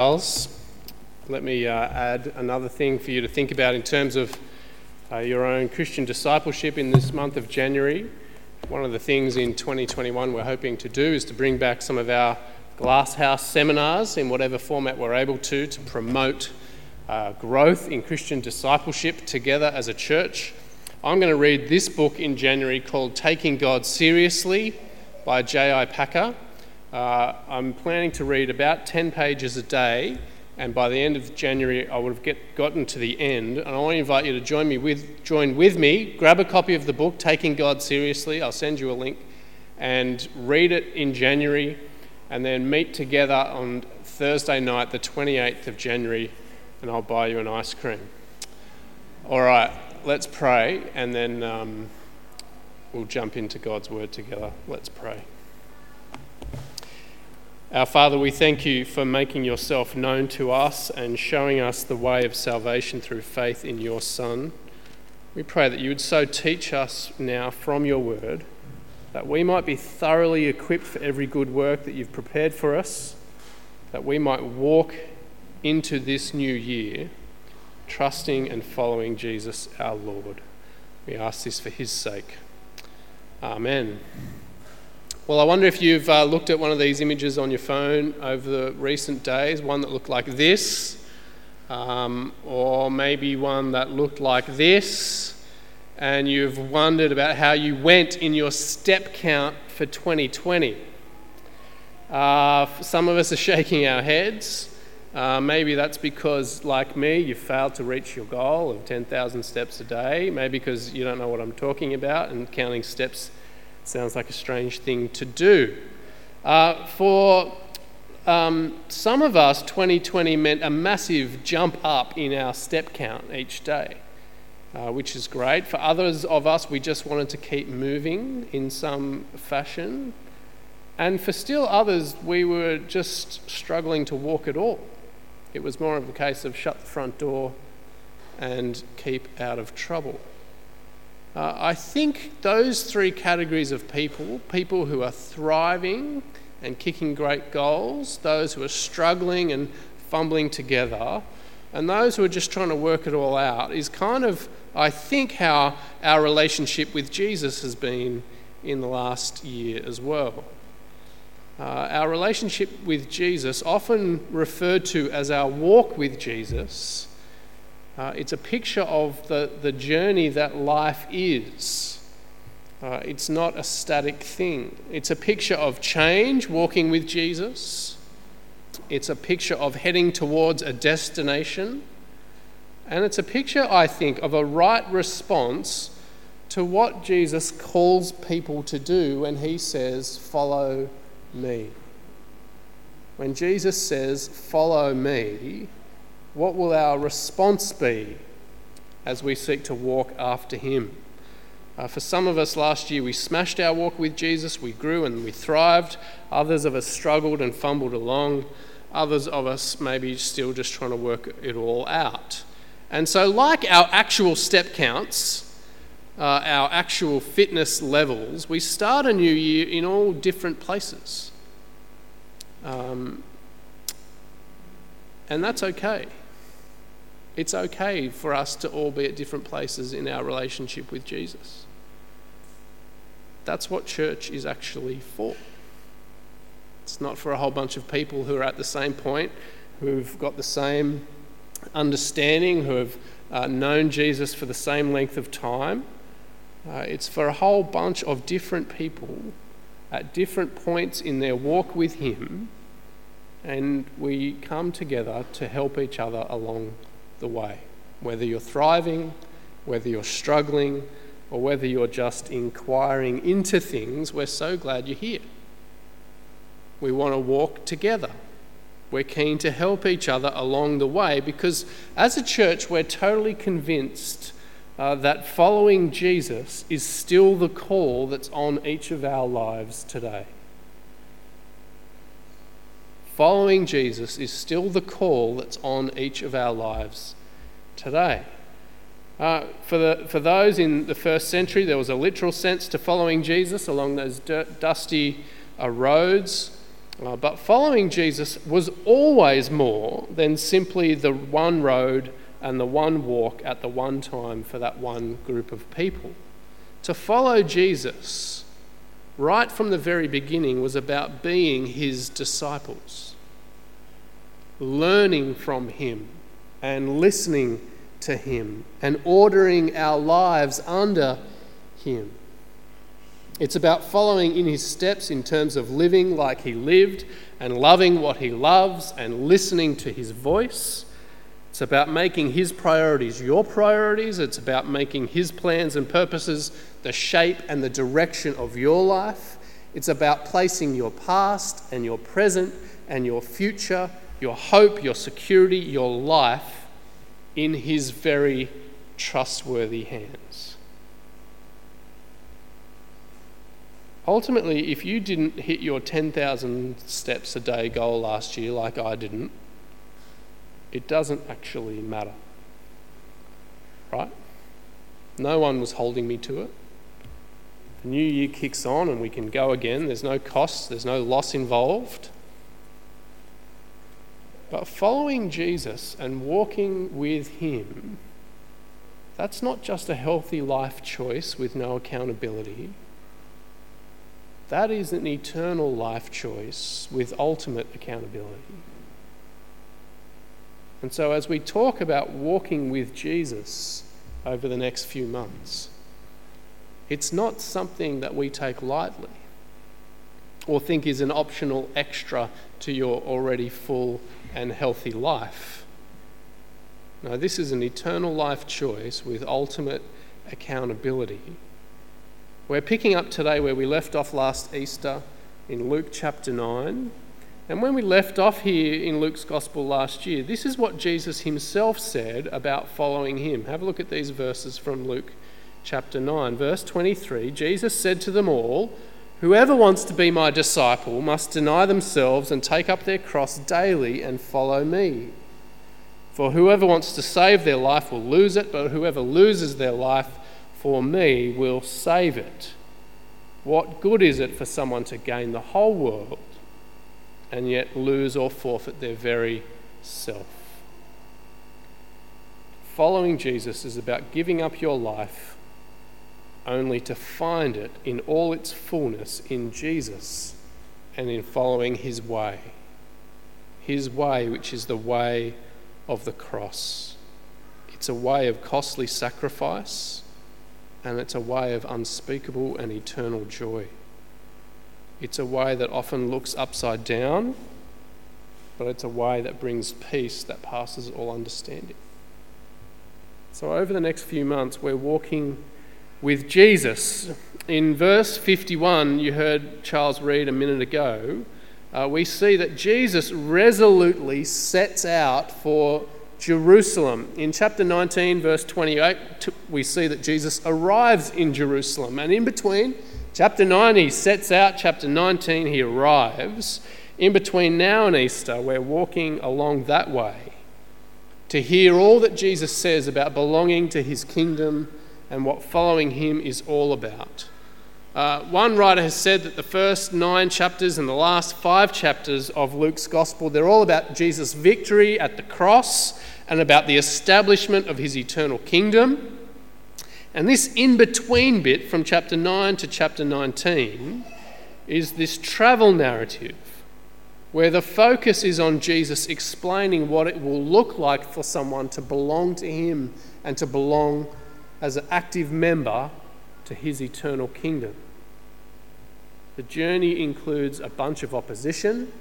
Charles, let me uh, add another thing for you to think about in terms of uh, your own Christian discipleship in this month of January. One of the things in 2021 we're hoping to do is to bring back some of our Glasshouse seminars in whatever format we're able to to promote uh, growth in Christian discipleship together as a church. I'm going to read this book in January called Taking God Seriously by J.I. Packer. Uh, I'm planning to read about 10 pages a day, and by the end of January, I would have get, gotten to the end. And I want to invite you to join me with join with me. Grab a copy of the book, Taking God Seriously. I'll send you a link, and read it in January, and then meet together on Thursday night, the 28th of January, and I'll buy you an ice cream. All right, let's pray, and then um, we'll jump into God's word together. Let's pray. Our Father, we thank you for making yourself known to us and showing us the way of salvation through faith in your Son. We pray that you would so teach us now from your word that we might be thoroughly equipped for every good work that you've prepared for us, that we might walk into this new year trusting and following Jesus our Lord. We ask this for his sake. Amen. Well, I wonder if you've uh, looked at one of these images on your phone over the recent days, one that looked like this, um, or maybe one that looked like this, and you've wondered about how you went in your step count for 2020. Uh, some of us are shaking our heads. Uh, maybe that's because, like me, you failed to reach your goal of 10,000 steps a day. Maybe because you don't know what I'm talking about and counting steps Sounds like a strange thing to do. Uh, for um, some of us, 2020 meant a massive jump up in our step count each day, uh, which is great. For others of us, we just wanted to keep moving in some fashion. And for still others, we were just struggling to walk at all. It was more of a case of shut the front door and keep out of trouble. Uh, I think those three categories of people people who are thriving and kicking great goals, those who are struggling and fumbling together, and those who are just trying to work it all out is kind of, I think, how our relationship with Jesus has been in the last year as well. Uh, our relationship with Jesus, often referred to as our walk with Jesus, uh, it's a picture of the, the journey that life is. Uh, it's not a static thing. It's a picture of change, walking with Jesus. It's a picture of heading towards a destination. And it's a picture, I think, of a right response to what Jesus calls people to do when he says, Follow me. When Jesus says, Follow me, what will our response be as we seek to walk after Him? Uh, for some of us last year, we smashed our walk with Jesus, we grew and we thrived. Others of us struggled and fumbled along. Others of us maybe still just trying to work it all out. And so, like our actual step counts, uh, our actual fitness levels, we start a new year in all different places. Um, and that's okay. It's okay for us to all be at different places in our relationship with Jesus. That's what church is actually for. It's not for a whole bunch of people who are at the same point, who've got the same understanding, who have uh, known Jesus for the same length of time. Uh, it's for a whole bunch of different people at different points in their walk with Him, and we come together to help each other along the way. Whether you're thriving, whether you're struggling, or whether you're just inquiring into things, we're so glad you're here. We want to walk together. We're keen to help each other along the way because, as a church, we're totally convinced uh, that following Jesus is still the call that's on each of our lives today. Following Jesus is still the call that's on each of our lives today. Uh, for, the, for those in the first century, there was a literal sense to following Jesus along those dirt, dusty uh, roads. Uh, but following Jesus was always more than simply the one road and the one walk at the one time for that one group of people. To follow Jesus, right from the very beginning, was about being his disciples, learning from him and listening to him and ordering our lives under him. It's about following in his steps in terms of living like he lived and loving what he loves and listening to his voice. It's about making his priorities your priorities. It's about making his plans and purposes the shape and the direction of your life. It's about placing your past and your present and your future, your hope, your security, your life in his very trustworthy hands. ultimately, if you didn't hit your 10,000 steps a day goal last year, like I didn't, it doesn't actually matter. Right? No one was holding me to it. The new year kicks on and we can go again. There's no cost, there's no loss involved. But following Jesus and walking with Him, that's not just a healthy life choice with no accountability. That is an eternal life choice with ultimate accountability. And so, as we talk about walking with Jesus over the next few months, it's not something that we take lightly or think is an optional extra to your already full and healthy life. No, this is an eternal life choice with ultimate accountability. We're picking up today where we left off last Easter in Luke chapter 9. And when we left off here in Luke's Gospel last year, this is what Jesus himself said about following him. Have a look at these verses from Luke chapter 9. Verse 23 Jesus said to them all, Whoever wants to be my disciple must deny themselves and take up their cross daily and follow me. For whoever wants to save their life will lose it, but whoever loses their life for me will save it. What good is it for someone to gain the whole world and yet lose or forfeit their very self? Following Jesus is about giving up your life only to find it in all its fullness in Jesus and in following his way. His way, which is the way of the cross. It's a way of costly sacrifice and it's a way of unspeakable and eternal joy. It's a way that often looks upside down, but it's a way that brings peace that passes all understanding. So, over the next few months, we're walking with Jesus. In verse 51, you heard Charles read a minute ago, uh, we see that Jesus resolutely sets out for Jerusalem. In chapter 19, verse 28, we see that Jesus arrives in Jerusalem. And in between, chapter 9, he sets out, chapter 19, he arrives. In between now and Easter, we're walking along that way to hear all that Jesus says about belonging to his kingdom and what following him is all about. Uh, one writer has said that the first nine chapters and the last five chapters of Luke's gospel, they're all about Jesus' victory at the cross and about the establishment of his eternal kingdom. And this in between bit from chapter 9 to chapter 19 is this travel narrative where the focus is on Jesus explaining what it will look like for someone to belong to him and to belong as an active member to his eternal kingdom. The journey includes a bunch of opposition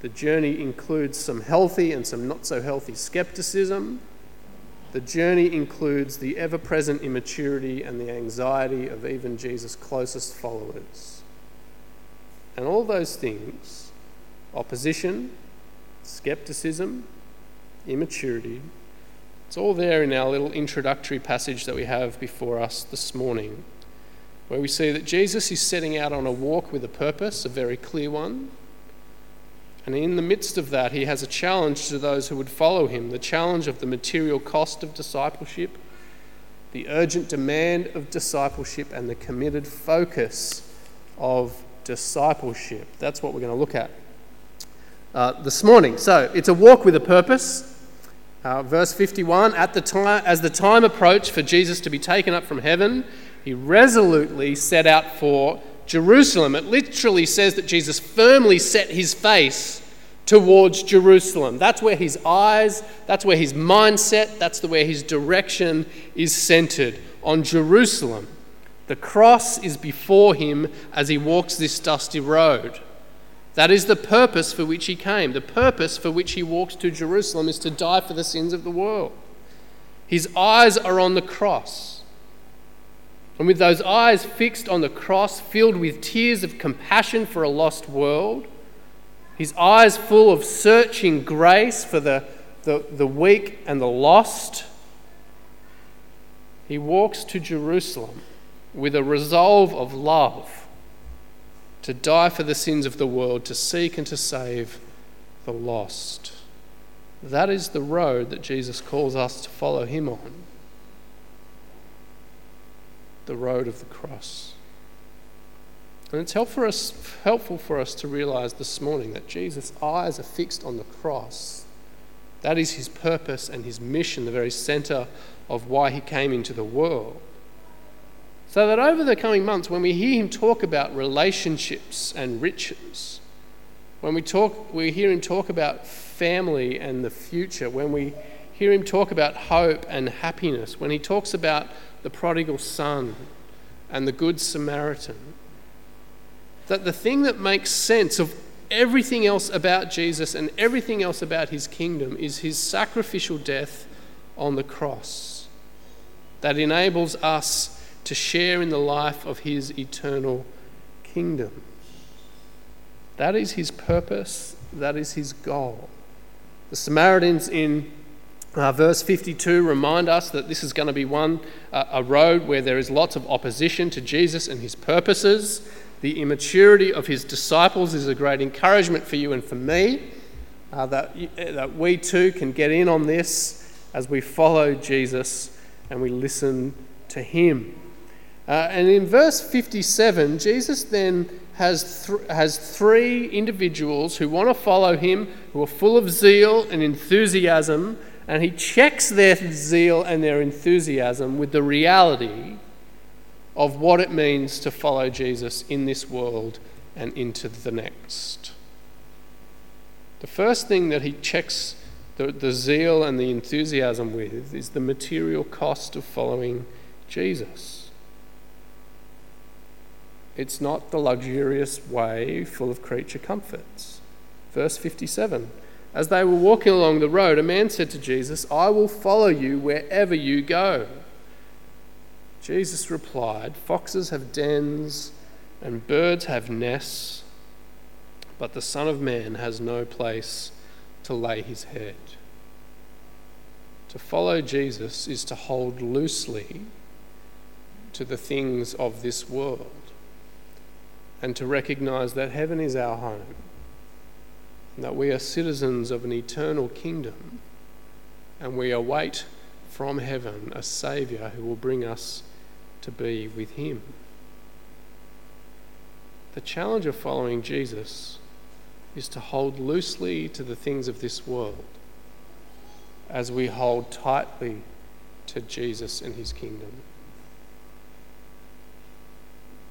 the journey includes some healthy and some not so healthy skepticism. The journey includes the ever present immaturity and the anxiety of even Jesus' closest followers. And all those things opposition, skepticism, immaturity it's all there in our little introductory passage that we have before us this morning, where we see that Jesus is setting out on a walk with a purpose, a very clear one. And in the midst of that, he has a challenge to those who would follow him the challenge of the material cost of discipleship, the urgent demand of discipleship, and the committed focus of discipleship. That's what we're going to look at uh, this morning. So it's a walk with a purpose. Uh, verse 51 At the time, As the time approached for Jesus to be taken up from heaven, he resolutely set out for Jerusalem. It literally says that Jesus firmly set his face towards Jerusalem. That's where his eyes, that's where his mindset, that's the where his direction is centered on Jerusalem. The cross is before him as he walks this dusty road. That is the purpose for which he came. The purpose for which he walks to Jerusalem is to die for the sins of the world. His eyes are on the cross. And with those eyes fixed on the cross, filled with tears of compassion for a lost world, his eyes full of searching grace for the, the, the weak and the lost, he walks to Jerusalem with a resolve of love to die for the sins of the world, to seek and to save the lost. That is the road that Jesus calls us to follow him on the road of the cross. And it's helpful for us, helpful for us to realize this morning that Jesus' eyes are fixed on the cross. That is his purpose and his mission, the very center of why he came into the world. So that over the coming months, when we hear him talk about relationships and riches, when we, talk, we hear him talk about family and the future, when we hear him talk about hope and happiness, when he talks about the prodigal son and the good Samaritan, that the thing that makes sense of everything else about Jesus and everything else about his kingdom is his sacrificial death on the cross that enables us to share in the life of his eternal kingdom. That is his purpose, that is his goal. The Samaritans in uh, verse 52 remind us that this is going to be one uh, a road where there is lots of opposition to Jesus and his purposes. The immaturity of his disciples is a great encouragement for you and for me uh, that, that we too can get in on this as we follow Jesus and we listen to him. Uh, and in verse 57, Jesus then has, th- has three individuals who want to follow him, who are full of zeal and enthusiasm, and he checks their zeal and their enthusiasm with the reality of what it means to follow Jesus in this world and into the next. The first thing that he checks the, the zeal and the enthusiasm with is the material cost of following Jesus. It's not the luxurious way full of creature comforts. Verse 57 As they were walking along the road, a man said to Jesus, I will follow you wherever you go. Jesus replied, Foxes have dens and birds have nests, but the Son of Man has no place to lay his head. To follow Jesus is to hold loosely to the things of this world and to recognize that heaven is our home, that we are citizens of an eternal kingdom, and we await from heaven a Saviour who will bring us to be with Him. The challenge of following Jesus is to hold loosely to the things of this world as we hold tightly to Jesus and His kingdom.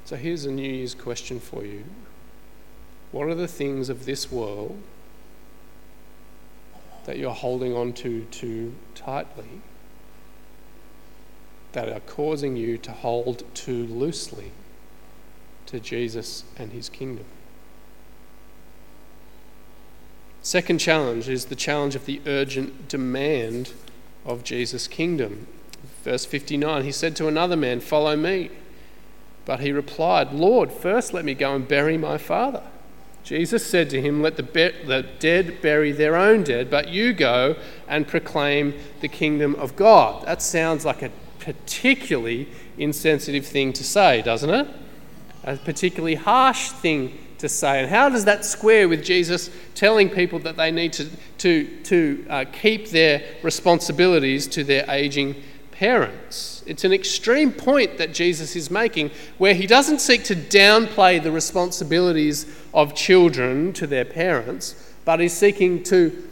So here's a New Year's question for you What are the things of this world that you're holding on to too tightly that are causing you to hold too loosely to Jesus and his kingdom? Second challenge is the challenge of the urgent demand of Jesus' kingdom. Verse 59 He said to another man, Follow me. But he replied, Lord, first let me go and bury my father. Jesus said to him, Let the, be- the dead bury their own dead, but you go and proclaim the kingdom of God. That sounds like a particularly insensitive thing to say, doesn't it? A particularly harsh thing to say. And how does that square with Jesus telling people that they need to, to, to uh, keep their responsibilities to their aging parents. It's an extreme point that Jesus is making where he doesn't seek to downplay the responsibilities of children to their parents, but is seeking to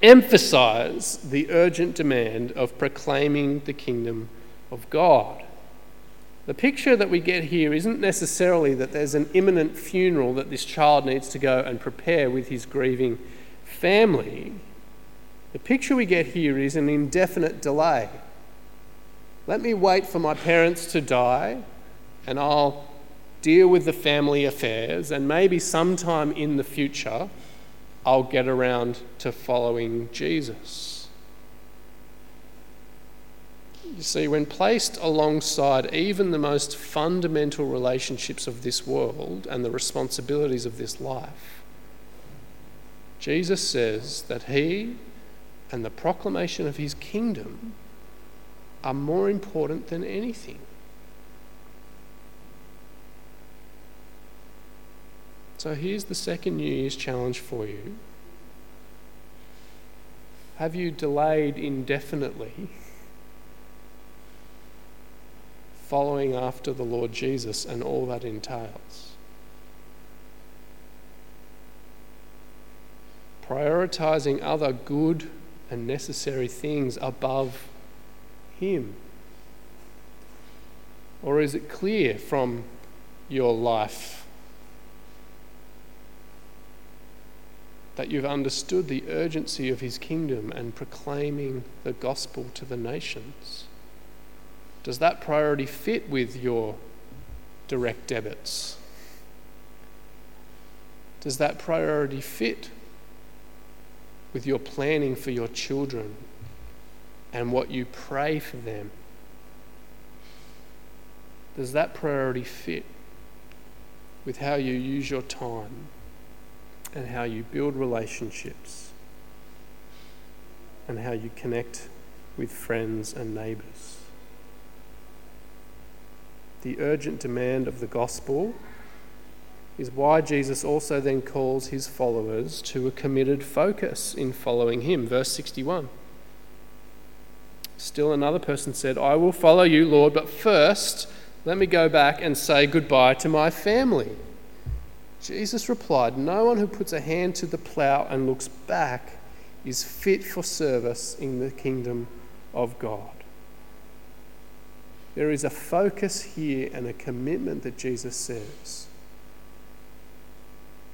emphasize the urgent demand of proclaiming the kingdom of God. The picture that we get here isn't necessarily that there's an imminent funeral that this child needs to go and prepare with his grieving family. The picture we get here is an indefinite delay. Let me wait for my parents to die and I'll deal with the family affairs, and maybe sometime in the future I'll get around to following Jesus. You see, when placed alongside even the most fundamental relationships of this world and the responsibilities of this life, Jesus says that he and the proclamation of his kingdom are more important than anything. So here's the second New Year's challenge for you. Have you delayed indefinitely following after the Lord Jesus and all that entails? Prioritizing other good and necessary things above Him? Or is it clear from your life that you've understood the urgency of His kingdom and proclaiming the gospel to the nations? Does that priority fit with your direct debits? Does that priority fit with your planning for your children and what you pray for them? Does that priority fit with how you use your time and how you build relationships and how you connect with friends and neighbours? The urgent demand of the gospel is why Jesus also then calls his followers to a committed focus in following him. Verse 61. Still another person said, I will follow you, Lord, but first let me go back and say goodbye to my family. Jesus replied, No one who puts a hand to the plough and looks back is fit for service in the kingdom of God. There is a focus here and a commitment that Jesus says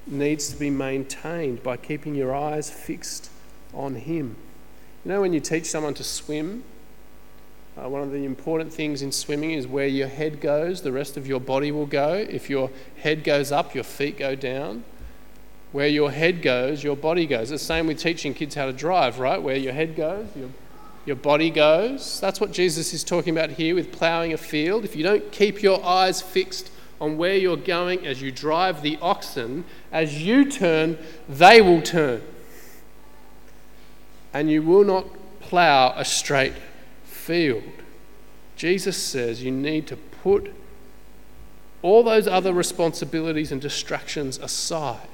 needs to be maintained by keeping your eyes fixed on Him. You know, when you teach someone to swim, uh, one of the important things in swimming is where your head goes, the rest of your body will go. If your head goes up, your feet go down. Where your head goes, your body goes. The same with teaching kids how to drive, right? Where your head goes, your, your body goes. That's what Jesus is talking about here with ploughing a field. If you don't keep your eyes fixed on where you're going as you drive the oxen, as you turn, they will turn. And you will not plough a straight field. Jesus says you need to put all those other responsibilities and distractions aside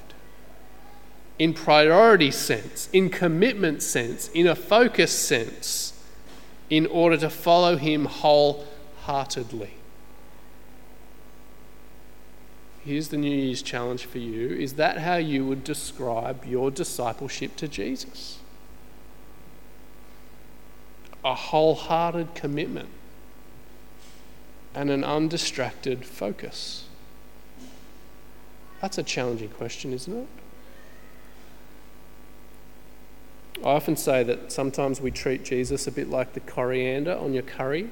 in priority sense, in commitment sense, in a focus sense, in order to follow Him wholeheartedly. Here's the New Year's challenge for you. Is that how you would describe your discipleship to Jesus? A wholehearted commitment and an undistracted focus. That's a challenging question, isn't it? I often say that sometimes we treat Jesus a bit like the coriander on your curry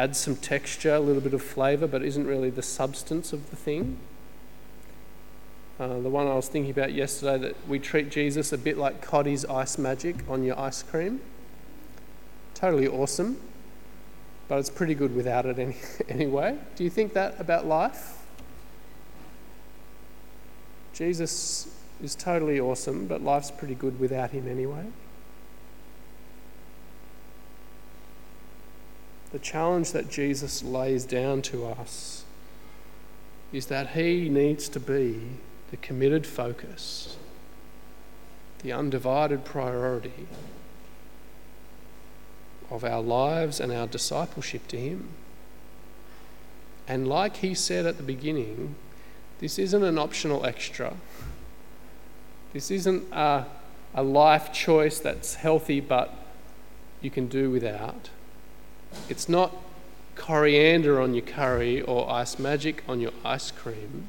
adds some texture, a little bit of flavour, but isn't really the substance of the thing. Uh, the one I was thinking about yesterday that we treat Jesus a bit like Cottee's ice magic on your ice cream. Totally awesome, but it's pretty good without it any, anyway. Do you think that about life? Jesus is totally awesome, but life's pretty good without him anyway. The challenge that Jesus lays down to us is that he needs to be the committed focus, the undivided priority of our lives and our discipleship to Him. And like He said at the beginning, this isn't an optional extra. This isn't a, a life choice that's healthy but you can do without. It's not coriander on your curry or ice magic on your ice cream.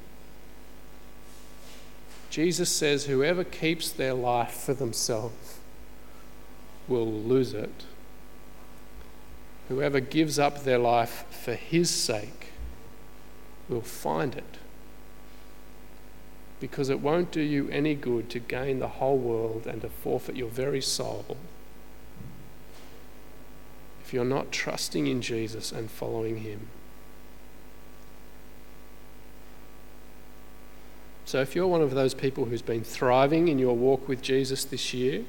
Jesus says, Whoever keeps their life for themselves will lose it. Whoever gives up their life for his sake will find it. Because it won't do you any good to gain the whole world and to forfeit your very soul if you're not trusting in Jesus and following him. So, if you're one of those people who's been thriving in your walk with Jesus this year,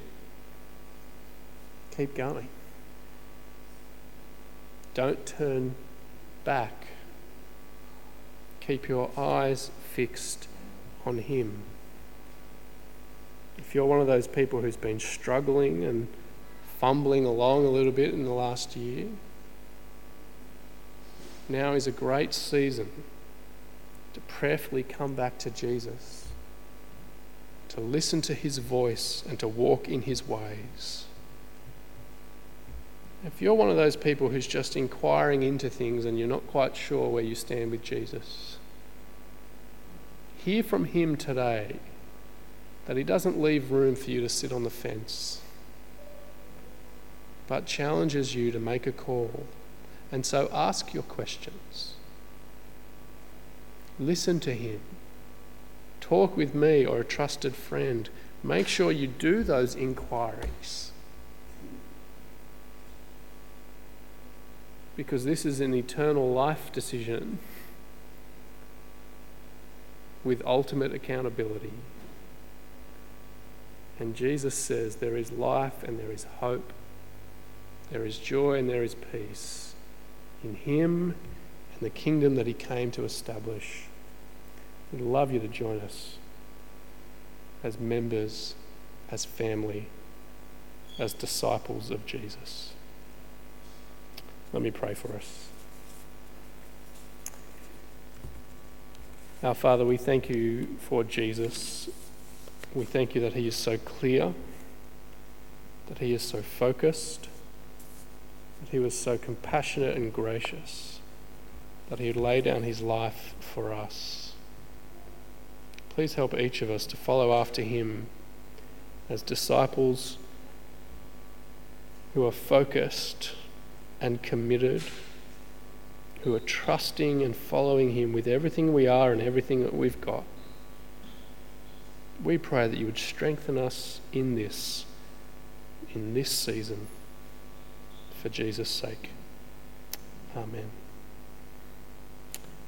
keep going. Don't turn back. Keep your eyes fixed on Him. If you're one of those people who's been struggling and fumbling along a little bit in the last year, now is a great season to prayerfully come back to Jesus, to listen to his voice, and to walk in his ways. If you're one of those people who's just inquiring into things and you're not quite sure where you stand with Jesus, hear from him today that he doesn't leave room for you to sit on the fence, but challenges you to make a call. And so ask your questions. Listen to him. Talk with me or a trusted friend. Make sure you do those inquiries. Because this is an eternal life decision with ultimate accountability. And Jesus says there is life and there is hope, there is joy and there is peace in Him and the kingdom that He came to establish. We'd love you to join us as members, as family, as disciples of Jesus. Let me pray for us. Our Father, we thank you for Jesus. We thank you that he is so clear, that he is so focused, that he was so compassionate and gracious, that he would lay down his life for us. Please help each of us to follow after him as disciples who are focused and committed, who are trusting and following him with everything we are and everything that we've got. We pray that you would strengthen us in this, in this season, for Jesus' sake. Amen.